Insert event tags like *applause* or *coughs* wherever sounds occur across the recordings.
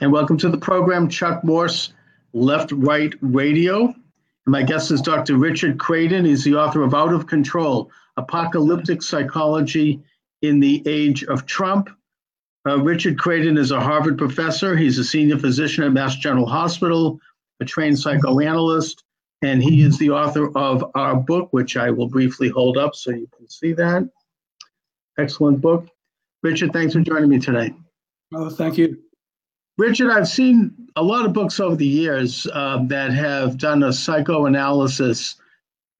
and welcome to the program, Chuck Morse, Left Right Radio. And my guest is Dr. Richard Kradin. He's the author of Out of Control Apocalyptic Psychology in the Age of Trump. Uh, Richard Kradin is a Harvard professor. He's a senior physician at Mass General Hospital, a trained psychoanalyst, and he is the author of our book, which I will briefly hold up so you can see that. Excellent book. Richard, thanks for joining me today. Oh, thank you. Richard, I've seen a lot of books over the years uh, that have done a psychoanalysis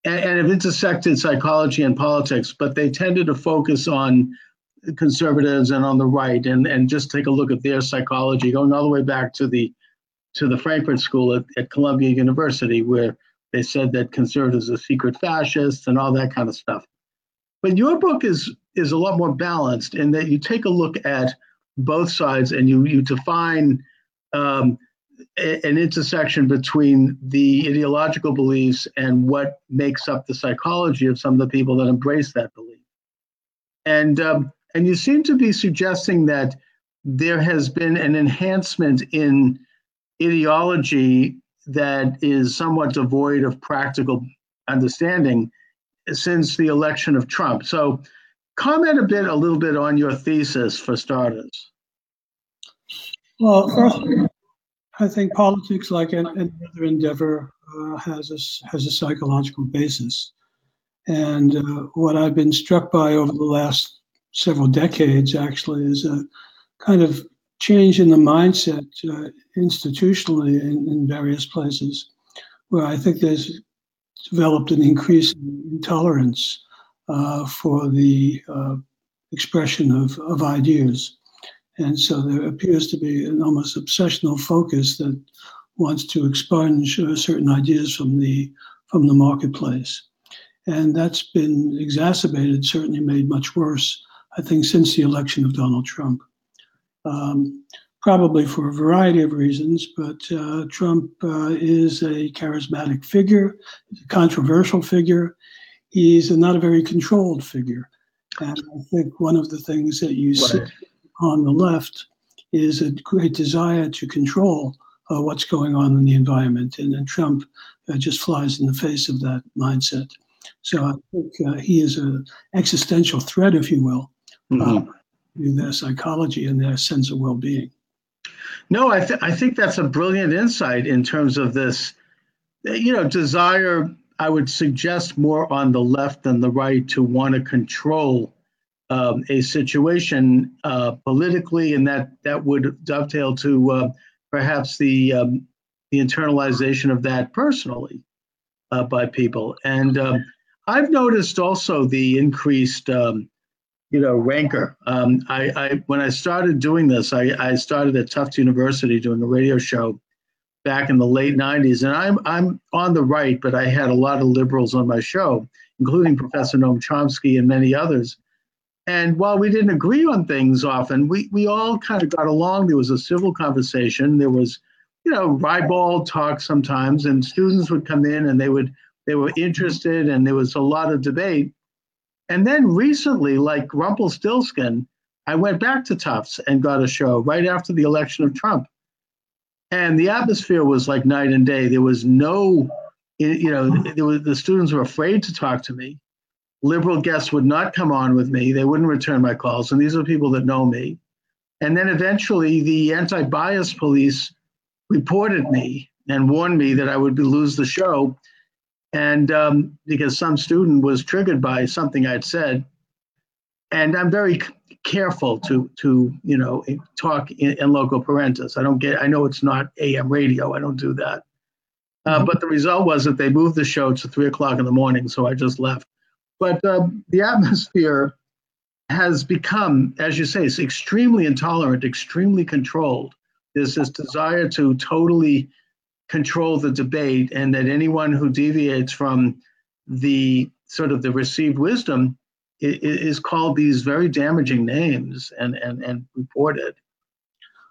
and, and have intersected psychology and politics, but they tended to focus on conservatives and on the right and, and just take a look at their psychology, going all the way back to the to the Frankfurt School at, at Columbia University, where they said that conservatives are secret fascists and all that kind of stuff. But your book is is a lot more balanced in that you take a look at both sides and you you define um, an intersection between the ideological beliefs and what makes up the psychology of some of the people that embrace that belief. And um, and you seem to be suggesting that there has been an enhancement in ideology that is somewhat devoid of practical understanding since the election of Trump. So, comment a bit, a little bit on your thesis for starters. Well, first, I think politics, like any other endeavor, uh, has a has a psychological basis, and uh, what I've been struck by over the last several decades, actually, is a kind of change in the mindset uh, institutionally in, in, various places, where I think there's developed an increase in intolerance for the uh, expression of, of ideas. And so there appears to be an almost obsessional focus that wants to expunge uh, certain ideas from the from the marketplace. And that's been exacerbated, certainly made much worse, I think, since the election of Donald Trump um, probably for a variety of reasons, but uh, Trump uh, is a charismatic figure, a controversial figure. He's a, not a very controlled figure. And I think one of the things that you right. see on the left is a great desire to control uh, what's going on in the environment. And, and Trump uh, just flies in the face of that mindset. So I think uh, he is an existential threat, if you will, mm-hmm uh, their psychology and their sense of well-being. No, I, th- I think that's a brilliant insight in terms of this, you know, desire. I would suggest more on the left than the right to want to control um, a situation uh, politically, and that that would dovetail to uh, perhaps the um, the internalization of that personally uh, by people. And um, I've noticed also the increased um, you know, rancor. Um, I, I, when I started doing this, I, I started at Tufts University doing a radio show back in the late '90s, and I'm I'm on the right, but I had a lot of liberals on my show, including Professor Noam Chomsky and many others. And while we didn't agree on things often, we we all kind of got along. There was a civil conversation. There was, you know, ribald talk sometimes, and students would come in and they would they were interested, and there was a lot of debate. And then recently, like Rumpelstiltskin, I went back to Tufts and got a show right after the election of Trump. And the atmosphere was like night and day. There was no, you know, there was, the students were afraid to talk to me. Liberal guests would not come on with me. They wouldn't return my calls. And these are people that know me. And then eventually the anti bias police reported me and warned me that I would lose the show and um, because some student was triggered by something I'd said, and I'm very careful to to you know talk in, in loco parentis. I don't get. I know it's not AM radio. I don't do that. Uh, mm-hmm. but the result was that they moved the show to three o'clock in the morning, so I just left. But um, the atmosphere has become, as you say, it's extremely intolerant, extremely controlled. There's this desire to totally control the debate and that anyone who deviates from the sort of the received wisdom is called these very damaging names and, and, and reported.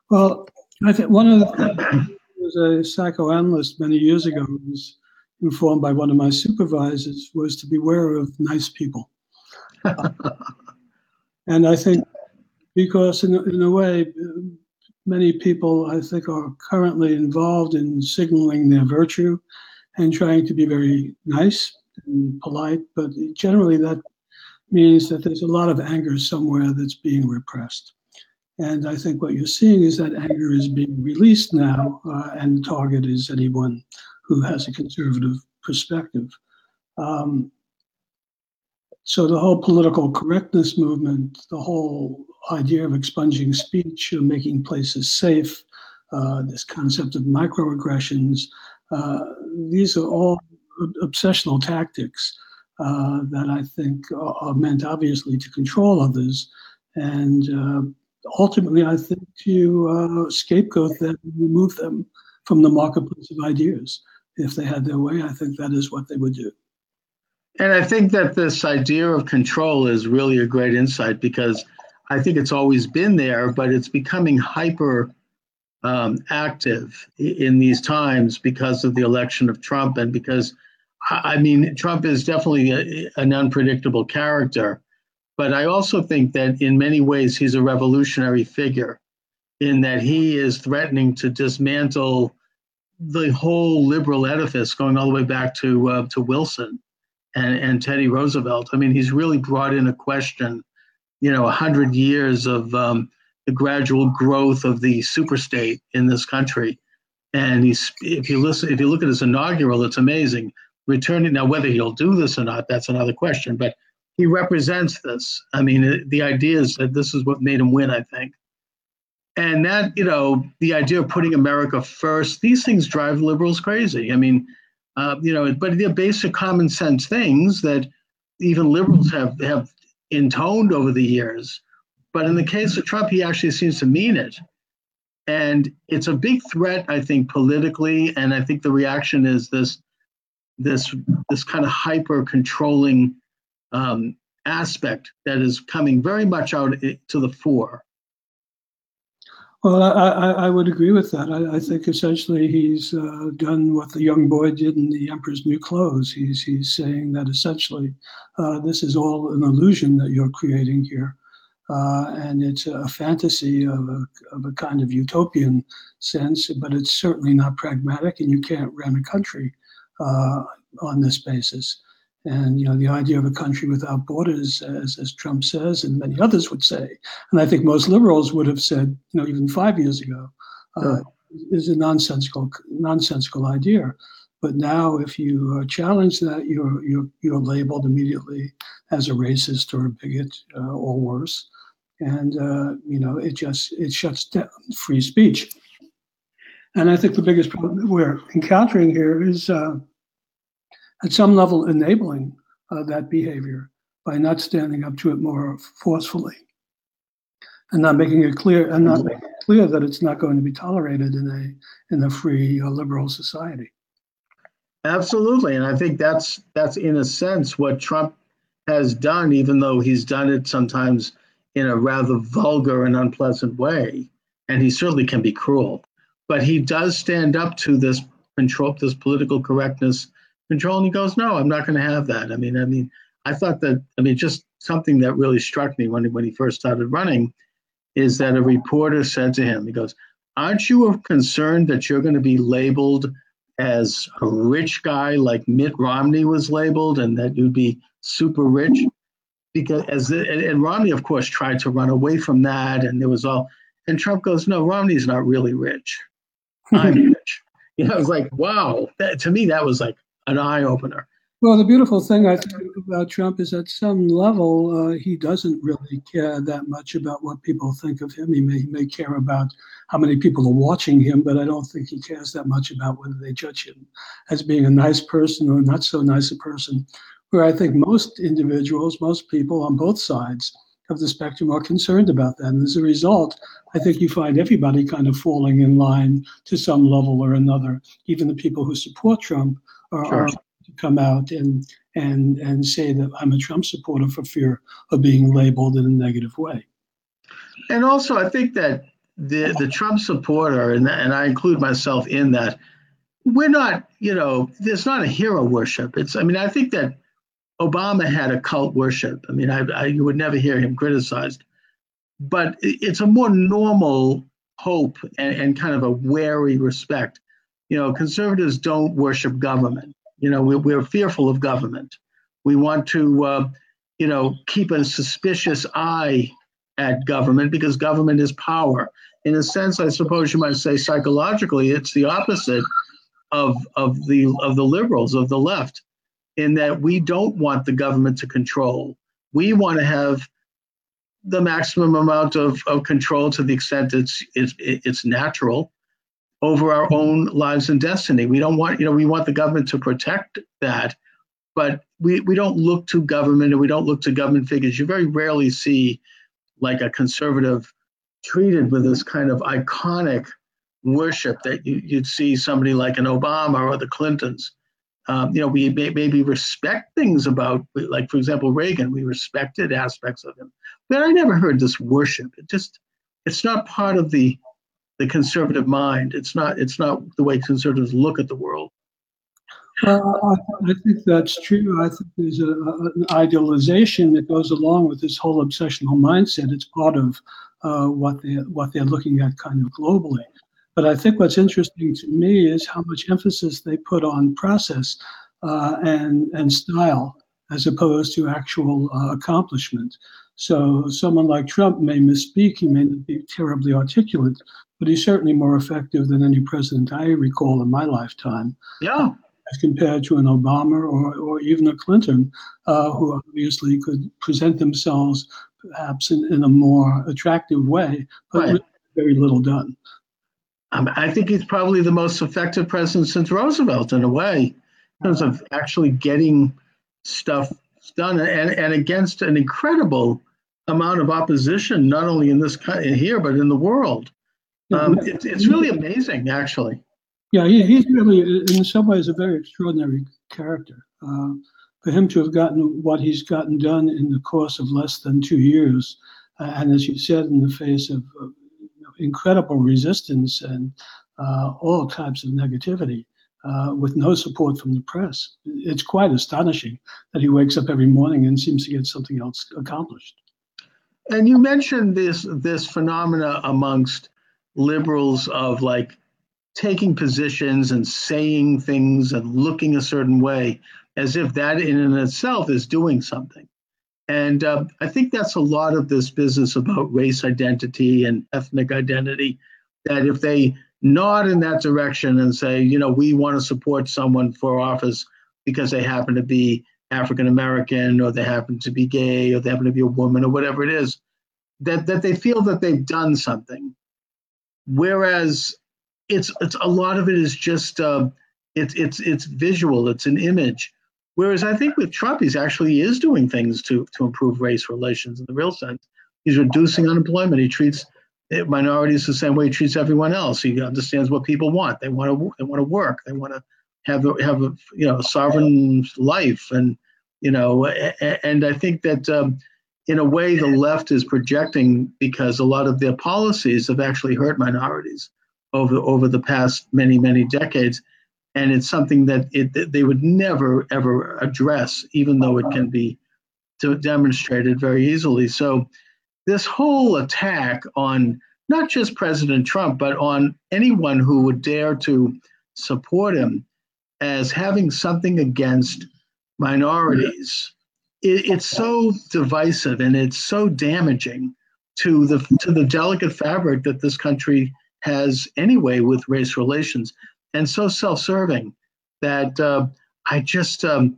Well, I think one of the *coughs* was a psychoanalyst many years ago was informed by one of my supervisors was to beware of nice people. *laughs* and I think because in, in a way, many people, I think, are currently involved in signaling their virtue and trying to be very nice and polite, but generally that means that there's a lot of anger somewhere that's being repressed. And I think what you're seeing is that anger is being released now, uh, and the target is anyone who has a conservative perspective. Um, so the whole political correctness movement, the whole idea of expunging speech, uh, making places safe, uh, this concept of microaggressions, uh, these are all obsessional tactics uh, that I think are meant obviously to control others. And uh, ultimately, I think to uh, scapegoat them, remove them from the marketplace of ideas. If they had their way, I think that is what they would do. And I think that this idea of control is really a great insight because I think it's always been there, but it's becoming hyper um, active in these times because of the election of Trump and because, I mean, Trump is definitely a, an unpredictable character. But I also think that in many ways he's a revolutionary figure in that he is threatening to dismantle the whole liberal edifice going all the way back to uh, to Wilson and, and Teddy Roosevelt. I mean, he's really brought in a question, you know, a hundred years of um, the gradual growth of the superstate in this country. And he's, if you listen, if you look at his inaugural, it's amazing. Returning now, whether he'll do this or not, that's another question. But he represents this. I mean, the idea is that this is what made him win. I think. And that, you know, the idea of putting America first, these things drive liberals crazy. I mean, uh, you know, but they're basic common sense things that even liberals have have intoned over the years. But in the case of Trump, he actually seems to mean it. And it's a big threat, I think, politically. And I think the reaction is this this this kind of hyper controlling um, aspect that is coming very much out to the fore. Well, I, I, I, would agree with that. I, I think essentially he's uh, done what the young boy did in The Emperor's New Clothes. He's, he's saying that essentially uh, this is all an illusion that you're creating here. Uh, and it's a fantasy of a, of a kind of utopian sense, but it's certainly not pragmatic, and you can't run a country uh, on this basis. And you know, the idea of a country without borders, as, as Trump says, and many others would say, and I think most liberals would have said, you know, even five years ago, uh, is a nonsensical nonsensical idea. But now, if you uh, challenge that, you're you're you're labeled immediately as a racist or a bigot uh, or worse, and uh, you know it just it shuts down free speech. And I think the biggest problem that we're encountering here is uh, at some level enabling uh, that behavior by not standing up to it more forcefully and not making it clear and not making it clear that it's not going to be tolerated in a in a free uh, liberal society. Absolutely, and I think that's that's in a sense what Trump has done, even though he's done it sometimes in a rather vulgar and unpleasant way, and he certainly can be cruel. But he does stand up to this control, this political correctness control and he goes no i'm not going to have that. I mean i mean i thought that i mean just something that really struck me when, when he first started running is that a reporter said to him he goes aren't you concerned that you're going to be labeled as a rich guy like mitt romney was labeled and that you'd be super rich? Because as the, and romney of course tried to run away from that and there was all and trump goes no romney's not really rich i'm rich *laughs* you know, I was like, wow. That, to me, that was like, an eye opener. Well, the beautiful thing I think about Trump is at some level, uh, he doesn't really care that much about what people think of him. He may, he may care about how many people are watching him, but I don't think he cares that much about whether they judge him as being a nice person or not so nice a person. Where I think most individuals, most people on both sides of the spectrum are concerned about that. And as a result, I think you find everybody kind of falling in line to some level or another, even the people who support Trump are, sure. to come out and and and say that I'm a Trump supporter for fear of being labeled in a negative way. And also, I think that the the Trump supporter, and and I include myself in that, we're not, you know, there's not a hero worship. It's, I mean, I think that Obama had a cult worship. I mean, I, I you would never hear him criticized, but it's a more normal hope and, and kind of a wary respect. You know, conservatives don't worship government. You know, we're, we're fearful of government. We want to, uh, you know, keep a suspicious eye at government because government is power. In a sense, I suppose you might say psychologically, it's the opposite of of the of the liberals of the left, in that we don't want the government to control. We want to have the maximum amount of, of control to the extent it's, it's it's natural over our own lives and destiny. We don't want, you know, we want the government to protect that, but we, we don't look to government and we don't look to government figures. You very rarely see like a conservative treated with this kind of iconic worship that you, would see somebody like an Obama or the Clintons. Um, you know, we may, maybe respect things about, like for example, Reagan. We respected aspects of him, but I never heard this worship. It just, it's not part of the the conservative mind. It's not it's not the way conservatives look at the world. Well, I, think that's true. I think there's a, an idealization that goes along with this whole obsessional mindset. It's part of uh, what they what they're looking at kind of globally. But I think what's interesting to me is how much emphasis they put on process uh, and and style as opposed to actual uh, accomplishment. So someone like Trump may misspeak, he may not be terribly articulate, but he's certainly more effective than any president I recall in my lifetime. Yeah. As compared to an Obama or, or even a Clinton, uh, who obviously could present themselves perhaps in, in a more attractive way, but right. very little done. Um, I think he's probably the most effective president since Roosevelt, in a way, in terms of actually getting stuff done and, and against an incredible amount of opposition, not only in this here, but in the world. Um, it's, it's really amazing, actually. Yeah, he, he's really, in some ways, a very extraordinary character. Uh, for him to have gotten what he's gotten done in the course of less than two years, uh, and as you said, in the face of, of incredible resistance and uh, all types of negativity, uh, with no support from the press, it's quite astonishing that he wakes up every morning and seems to get something else accomplished. And you mentioned this this phenomena amongst liberals of like taking positions and saying things and looking a certain way as if that in and itself is doing something. And uh, I think that's a lot of this business about race identity and ethnic identity. That if they nod in that direction and say, you know, we want to support someone for office because they happen to be African American or they happen to be gay or they happen to be a woman or whatever it is, that, that they feel that they've done something. Whereas it's it's a lot of it is just uh, it's it's it's visual, it's an image. Whereas I think with Trump, he's actually is doing things to to improve race relations in the real sense. He's reducing unemployment. He treats minorities the same way he treats everyone else. He understands what people want. They want to they want to work. They want to have a, have a you know sovereign life and you know and I think that um, in a way, the left is projecting because a lot of their policies have actually hurt minorities over over the past many many decades, and it's something that it they would never ever address, even though it can be demonstrated very easily. So, this whole attack on not just President Trump, but on anyone who would dare to support him as having something against minorities it, it's so divisive and it's so damaging to the to the delicate fabric that this country has anyway with race relations, and so self-serving that uh, I just um,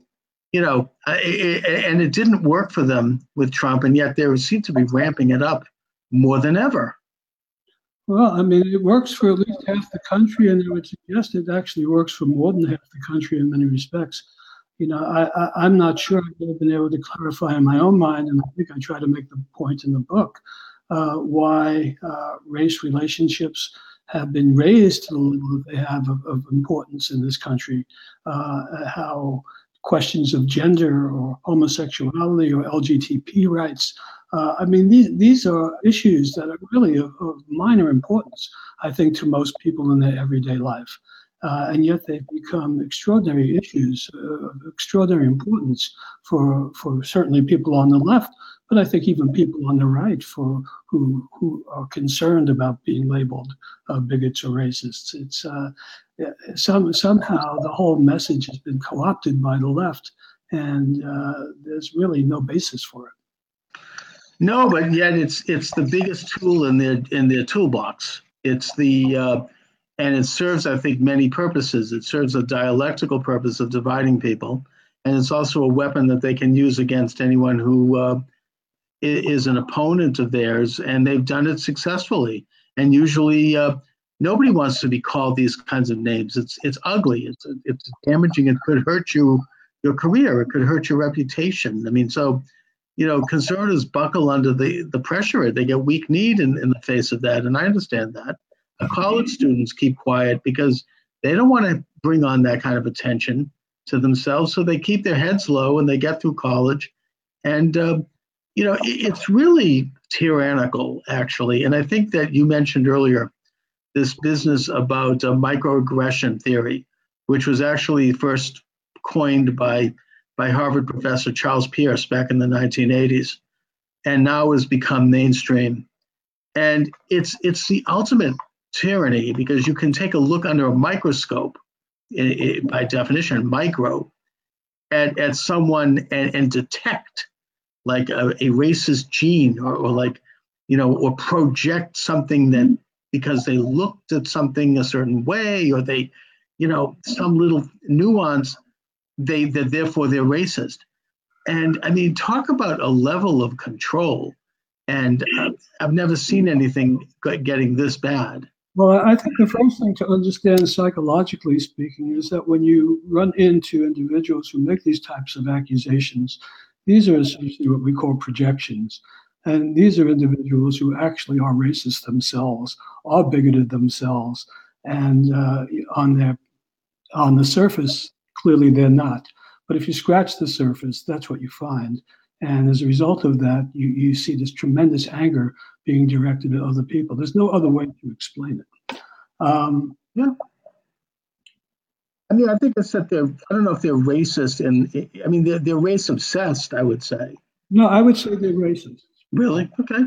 you know, and it didn't work for them with Trump, and yet they seem to be ramping it up more than ever. Well, I mean, it works for at least half the country, and I would suggest it actually works for more than half the country in many respects you know, I, am not sure I've been able to clarify in my own mind, and I think I try to make the point in the book uh, why uh, race relationships have been raised to the level that they have of, of importance in this country, uh, how questions of gender or homosexuality or LGBT rights. Uh, I mean, these, these are issues that are really of, of minor importance, I think, to most people in their everyday life. Uh, and yet they've become extraordinary issues of extraordinary importance for, for certainly people on the left, but I think even people on the right for who, who are concerned about being labeled uh, bigots or racists. It's uh, some, somehow the whole message has been co-opted by the left, and uh, there's really no basis for it. No, but yet it's it's the biggest tool in their in their toolbox. It's the uh, and it serves, I think, many purposes. It serves a dialectical purpose of dividing people, and it's also a weapon that they can use against anyone who uh, is an opponent of theirs, and they've done it successfully. And usually, uh, nobody wants to be called these kinds of names. It's it's ugly. It's it's damaging. It could hurt you your career. It could hurt your reputation. I mean, so you know, conservatives buckle under the, the pressure. They get weak kneed in, in the face of that. And I understand that. College students keep quiet because they don't want to bring on that kind of attention to themselves. So they keep their heads low and they get through college. And, uh, you know, it, it's really tyrannical, actually. And I think that you mentioned earlier this business about uh, microaggression theory, which was actually first coined by by Harvard professor Charles Pierce back in the 1980s, and now has become mainstream. And it's it's the ultimate tyranny because you can take a look under a microscope, it, it, by definition, micro, at, at someone and, and detect like a, a racist gene or, or like, you know, or project something that because they looked at something a certain way or they, you know, some little nuance they that therefore they're racist. And I mean, talk about a level of control. And uh, I've never seen anything getting this bad. Well, I think the first thing to understand, psychologically speaking, is that when you run into individuals who make these types of accusations, these are essentially what we call projections. And these are individuals who actually are racist themselves, are bigoted themselves, and uh, on their on the surface, Clearly, they're not. But if you scratch the surface, that's what you find. And as a result of that, you, you see this tremendous anger being directed at other people. There's no other way to explain it. Um, yeah. I mean, I think it's that they're, I don't know if they're racist and, I mean, they're, they're race obsessed, I would say. No, I would say they're racist. Really? Okay.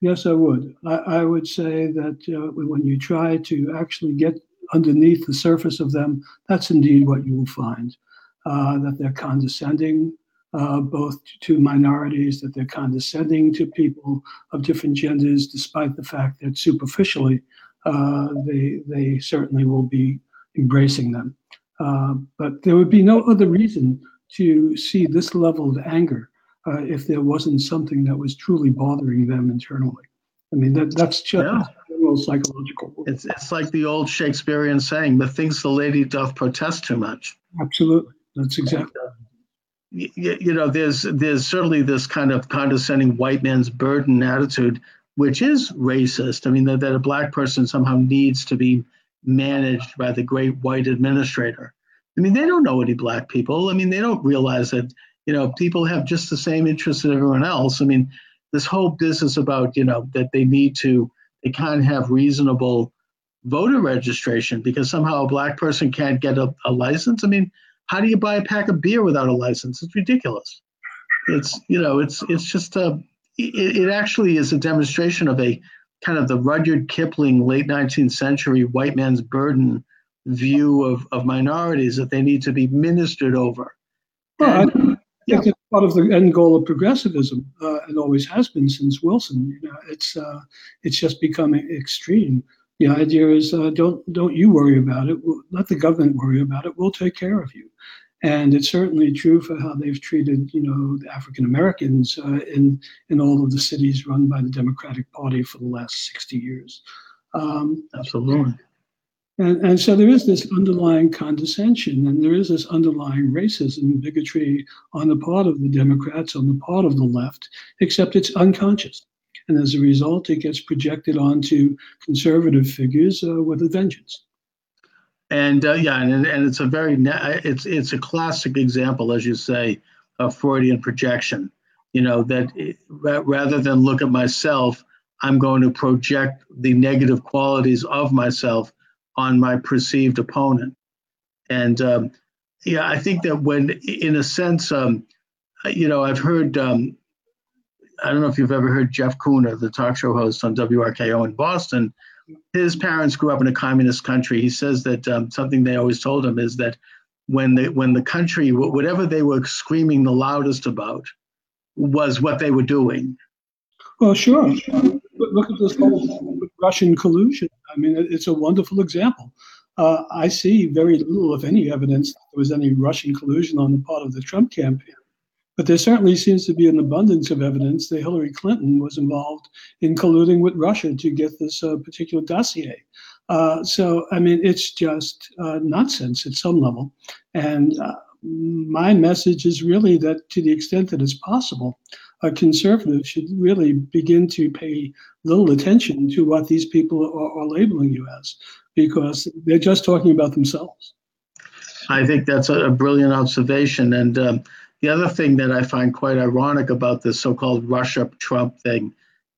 Yes, I would. I, I would say that uh, when you try to actually get underneath the surface of them, that's indeed what you will find. Uh, that they're condescending uh, both to minorities, that they're condescending to people of different genders, despite the fact that superficially uh, they, they certainly will be embracing them. Uh, but there would be no other reason to see this level of anger uh, if there wasn't something that was truly bothering them internally. I mean, that, that's just yeah. general psychological. It's, it's like the old Shakespearean saying, methinks the lady doth protest too much. Absolutely. That's exactly. You, you know, there's there's certainly this kind of condescending white man's burden attitude, which is racist. I mean, that, that a black person somehow needs to be managed by the great white administrator. I mean, they don't know any black people. I mean, they don't realize that, you know, people have just the same interests as everyone else. I mean, this whole business about you know that they need to they can't have reasonable voter registration because somehow a black person can't get a, a license. I mean, how do you buy a pack of beer without a license? It's ridiculous. It's you know it's it's just a it, it actually is a demonstration of a kind of the Rudyard Kipling late 19th century white man's burden view of, of minorities that they need to be ministered over. Well, and, I, yeah. it's part of the end goal of progressivism, uh, and always has been since Wilson. You know, it's uh, it's just become extreme. The idea is uh, don't don't you worry about it. We'll, let the government worry about it. We'll take care of you. And it's certainly true for how they've treated, you know, the African Americans uh, in in all of the cities run by the Democratic Party for the last sixty years. Um, Absolutely. And, and so there is this underlying condescension and there is this underlying racism and bigotry on the part of the Democrats, on the part of the left, except it's unconscious. And as a result, it gets projected onto conservative figures uh, with a vengeance. And uh, yeah, and, and it's a very it's it's a classic example, as you say, of Freudian projection. You know that it, rather than look at myself, I'm going to project the negative qualities of myself on my perceived opponent. And um, yeah, I think that when, in a sense, um, you know, I've heard, um, I don't know if you've ever heard Jeff Kuhner, the talk show host on WRKO in Boston. His parents grew up in a communist country. He says that um, something they always told him is that when the when the country, whatever they were screaming the loudest about, was what they were doing. Well, sure. Look at this whole Russian collusion. I mean, it's a wonderful example. Uh, I see very little, if any, evidence there was any Russian collusion on the part of the Trump campaign. But there certainly seems to be an abundance of evidence that Hillary Clinton was involved in colluding with Russia to get this uh, particular dossier. Uh, so, I mean, it's just uh, nonsense at some level. And uh, my message is really that to the extent that it's possible, a conservative should really begin to pay little attention to what these people are, are labeling you as, because they're just talking about themselves. I think that's a, brilliant observation. And um, the other thing that I find quite ironic about this so called Russia Trump thing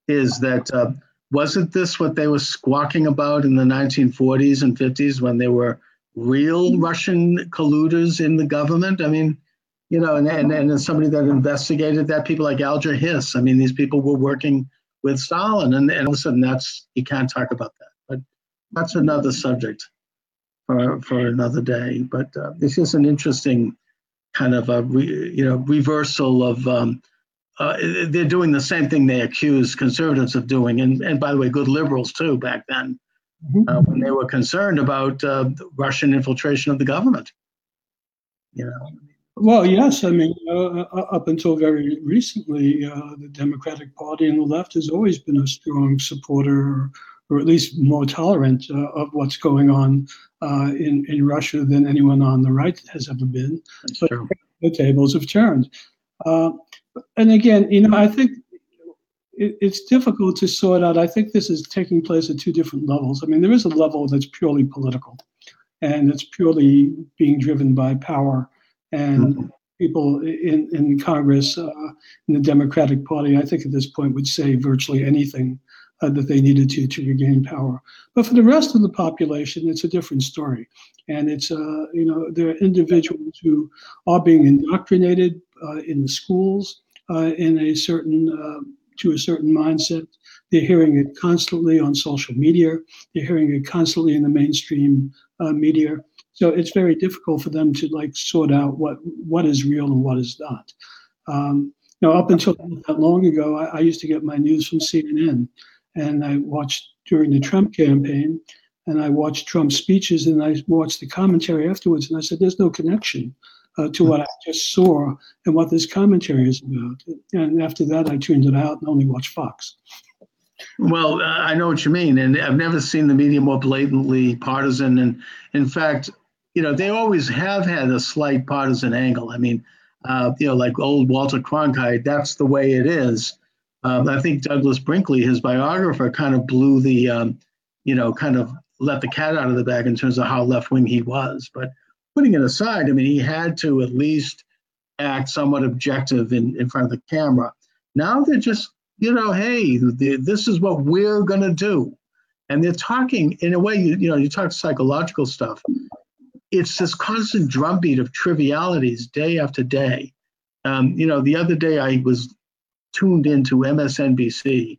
is that uh, wasn't this what they were squawking about in the 1940s and 50s when there were real Russian colluders in the government? I mean, you know, and, and, and somebody that investigated that, people like Alger Hiss, I mean, these people were working with Stalin, and, and all of a sudden that's, you can't talk about that. But that's another subject for, for another day. But uh, just an interesting kind of a, re, you know, reversal of, um, uh, they're doing the same thing they accused conservatives of doing, and, and by the way, good liberals too back then, mm-hmm. uh, when they were concerned about uh, Russian infiltration of the government. You know. Well, yes. I mean, uh, uh, up until very recently, uh, the Democratic Party and the left has always been a strong supporter, or, at least more tolerant uh, of what's going on uh, in in Russia than anyone on the right has ever been. That's but true. the tables have turned. Uh, and again, you know, I think it, it's difficult to sort out. I think this is taking place at two different levels. I mean, there is a level that's purely political, and it's purely being driven by power and mm-hmm. people in, in Congress, uh, in the Democratic Party, I think at this point would say virtually anything uh, that they needed to to regain power. But for the rest of the population, it's a different story. And it's, uh, you know, there are individuals who are being indoctrinated uh, in the schools uh, in a certain, uh, to a certain mindset. They're hearing it constantly on social media. They're hearing it constantly in the mainstream media. So it's very difficult for them to like sort out what what is real and what is not. Um, you know, up until that long ago, I, I, used to get my news from CNN, and I watched during the Trump campaign, and I watched Trump's speeches, and I watched the commentary afterwards, and I said, "There's no connection." Uh, to what I just saw and what this commentary is about. And after that, I tuned it out and only watched Fox. Well, uh, I know what you mean, and I've never seen the media more blatantly partisan. And in fact, you know, they always have had a slight partisan angle. I mean, uh, you know, like old Walter Cronkite, that's the way it is. Um, I think Douglas Brinkley, his biographer, kind of blew the, um, you know, kind of let the cat out of the bag in terms of how left wing he was. But putting it aside, I mean, he had to at least act somewhat objective in, in front of the camera. Now they're just, you know, hey, this is what we're going to do. And they're talking in a way, you, you know, you talk psychological stuff it's this constant drumbeat of trivialities day after day. Um, you know, the other day I was tuned into MSNBC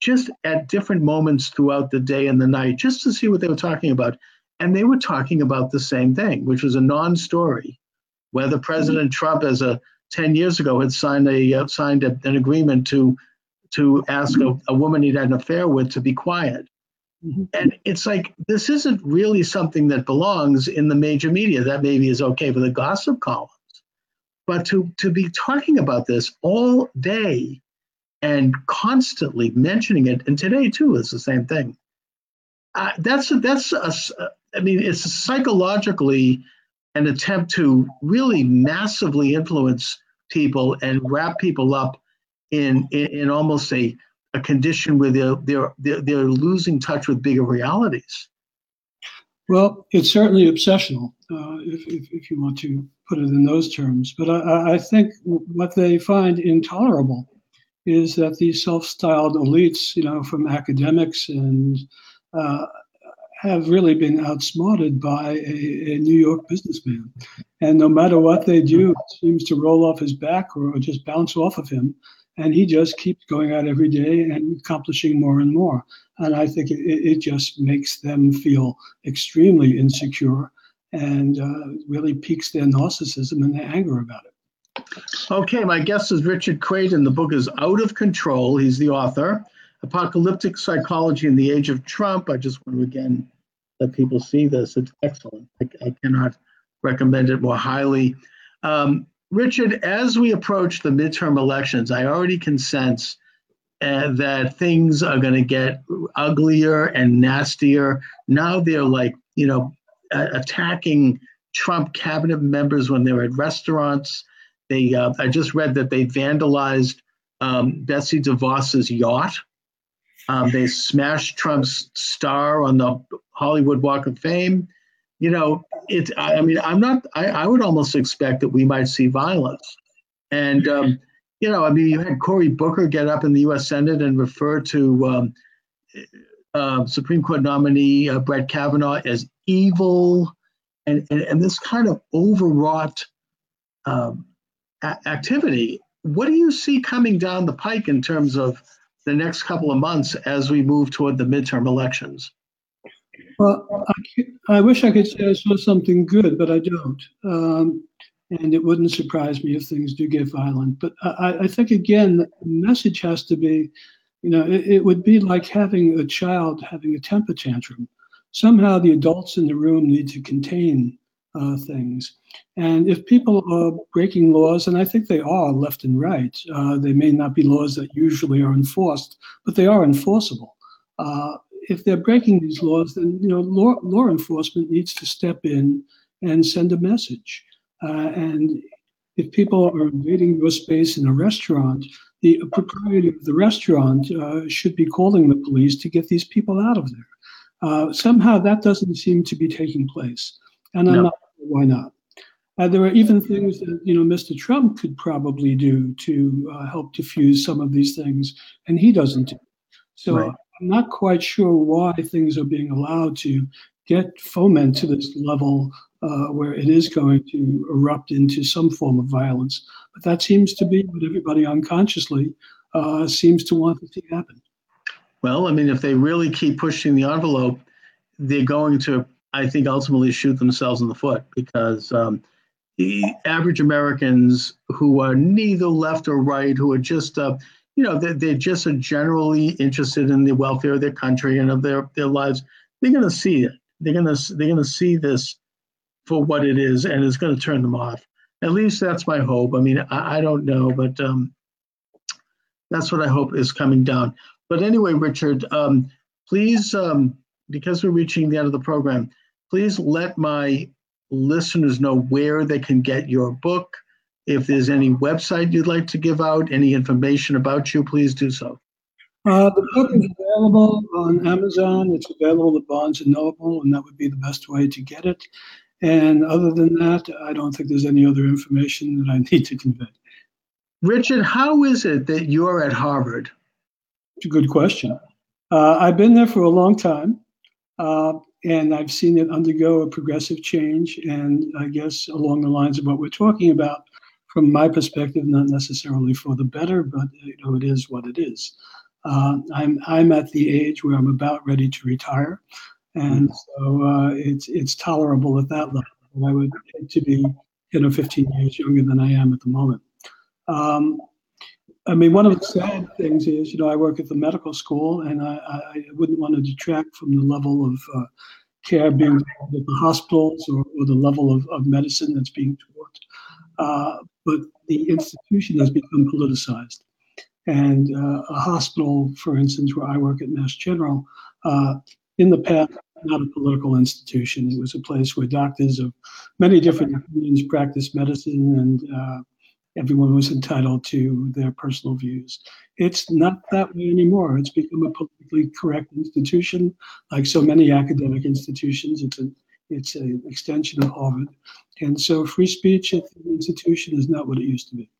just at different moments throughout the day and the night just to see what they were talking about. And they were talking about the same thing, which was a non story, whether President mm-hmm. Trump, as a 10 years ago, had signed, a, uh, signed a, an agreement to, to ask a, a woman he'd had an affair with to be quiet. Mm-hmm. And it's like this isn't really something that belongs in the major media. That maybe is okay for the gossip columns, but to to be talking about this all day and constantly mentioning it, and today too is the same thing. Uh, that's a, that's I mean, it's psychologically an attempt to really massively influence people and wrap people up in in, in almost a a condition where they're, they're, they're, they're losing touch with bigger realities. Well, it's certainly obsessional, uh, if, if, if, you want to put it in those terms. But I, I think what they find intolerable is that these self-styled elites, you know, from academics and uh, have really been outsmarted by a, a, New York businessman. And no matter what they do, it seems to roll off his back or, just bounce off of him. And he just keeps going out every day and accomplishing more and more. And I think it, it just makes them feel extremely insecure and uh, really piques their narcissism and their anger about it. Okay, my guest is Richard Kradin. The book is Out of Control. He's the author. Apocalyptic Psychology in the Age of Trump. I just want to again let people see this. It's excellent. I, I cannot recommend it more highly. Um, Richard, as we approach the midterm elections, I already can sense uh, that things are going to get uglier and nastier. Now they're like, you know, attacking Trump cabinet members when they were at restaurants. They, uh, I just read that they vandalized um, Betsy DeVos's yacht. Um, they smashed Trump's star on the Hollywood Walk of Fame. You know, it. I, I mean, I'm not. I, I, would almost expect that we might see violence. And um, you know, I mean, you had Cory Booker get up in the U.S. Senate and refer to um, uh, Supreme Court nominee uh, Brett Kavanaugh as evil, and and, and this kind of overwrought um, a- activity. What do you see coming down the pike in terms of the next couple of months as we move toward the midterm elections? Well, I, I wish I could say I saw something good, but I don't. Um, and it wouldn't surprise me if things do get violent. But I, I think, again, the message has to be you know, it, it, would be like having a child having a temper tantrum. Somehow the adults in the room need to contain uh, things. And if people are breaking laws, and I think they are left and right, uh, they may not be laws that usually are enforced, but they are enforceable. Uh, if they're breaking these laws, then you know law, law enforcement needs to step in and send a message. Uh, and if people are invading your space in a restaurant, the proprietor of the restaurant uh, should be calling the police to get these people out of there. Uh, somehow that doesn't seem to be taking place, and I'm no. not sure why not. Uh, there are even things that you know Mr. Trump could probably do to uh, help diffuse some of these things, and he doesn't do. So right. I'm not quite sure why things are being allowed to get foment to this level uh, where it is going to erupt into some form of violence. But that seems to be what everybody unconsciously uh, seems to want to see happen. Well, I mean, if they really keep pushing the envelope, they're going to, I think, ultimately shoot themselves in the foot because um, the average Americans who are neither left or right, who are just, uh, you know, they're, they're just generally interested in the welfare of their country and of their, their lives, they're going to see it. They're to they're to see this for what it is, and it's to turn them off. At least that's my hope. I mean, I, I don't know, but um, that's what I hope is coming down. But anyway, Richard, um, please, um, because we're reaching the end of the program, please let my listeners know where they can get your book. If there's any website you'd like to give out, any information about you, please do so. Uh, the book is available on Amazon. It's available at Barnes and Noble, and that would be the best way to get it. And other than that, I don't think there's any other information that I *laughs* need to convey. Richard, how is it that you're at Harvard? It's a good question. Uh, I've been there for a long time, uh, and I've seen it undergo a progressive change. And I guess along the lines of what we're talking about, from my perspective, not necessarily for the better, but you know, it is what it is. Uh, I'm I'm at the age where I'm about ready to retire and so uh, it's it's tolerable at that level. I would hate to be, you know, 15 years younger than I am at the moment. Um, I mean, one of the sad things is, you know, I work at the medical school, and I, I wouldn't want to detract from the level of uh, care being at the hospitals or, or the level of, of, medicine that's being taught. Uh, but the institution has become politicized. And uh, a hospital, for instance, where I work at Mass General, uh, in the past not a political institution. It was a place where doctors of many different opinions practiced medicine, and uh, everyone was entitled to their personal views. It's not that way anymore. It's become a politically correct institution, like so many academic institutions. It's an it's an extension of Harvard, and so free speech at the institution is not what it used to be.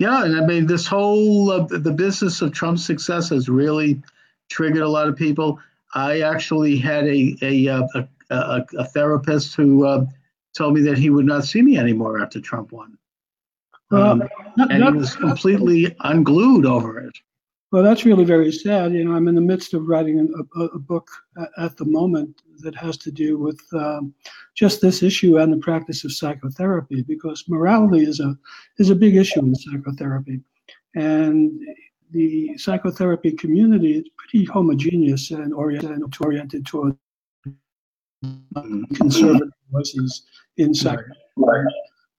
Yeah, and I mean this whole uh, the business of Trump's success has really triggered a lot of people. I actually had a a a, a, a therapist who uh, told me that he would not see me anymore after Trump won. Um, and he was completely unglued over it. Well, that's really very sad. You know, I'm in the midst of writing a, a book at the moment that has to do with um, just this issue and the practice of psychotherapy, because morality is a is a big issue in psychotherapy, and the psychotherapy community is pretty homogeneous and oriented, oriented toward conservative voices in psychotherapy.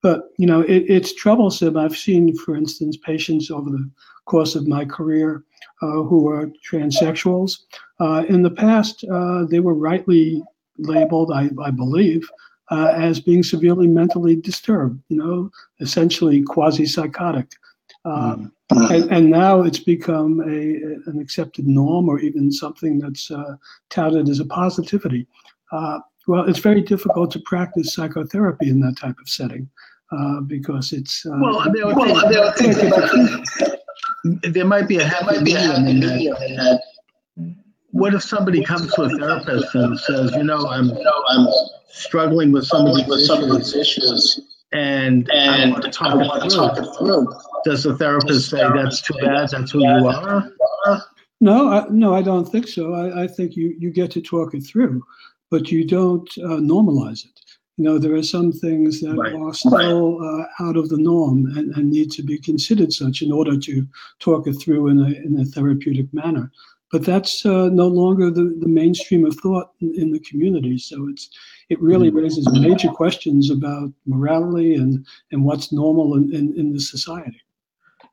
But you know, it, it's troublesome. I've seen, for instance, patients over the course of my career uh, who are transsexuals. Uh, in the past, uh, they were rightly labeled, I, I believe, uh, as being severely mentally disturbed. You know, essentially quasi-psychotic. Mm. And, and, now it's become a, an accepted norm or even something that's uh, touted as a positivity. Uh, well, it's very difficult to practice psychotherapy in that type of setting uh, because it's. Uh, well, there, well, there, there might be a happy medium in that. What if somebody comes to a therapist and says, you know, I'm, I'm struggling with some of these issues, and, and I want to talk, it, through. talk it through. Does the therapist say that's too bad? That's who you are? No, I, no, I don't think so. I, I think you, you get to talk it through but you don't uh, normalize it. You know, there are some things that right. are still uh, out of the norm and, and, need to be considered such in order to talk it through in a, in a therapeutic manner. But that's uh, no longer the, the mainstream of thought in, in, the community. So it's it really mm-hmm. raises major questions about morality and, and what's normal in, in, in the society.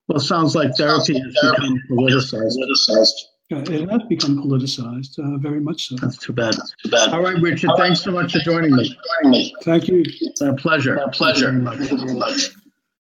Well, it sounds like therapy has become politicized. Uh, it has become politicized, uh, very much so. That's too bad. That's too bad. All right, Richard, thanks so much for joining me. Thank you. a pleasure. a pleasure. Thank you very much.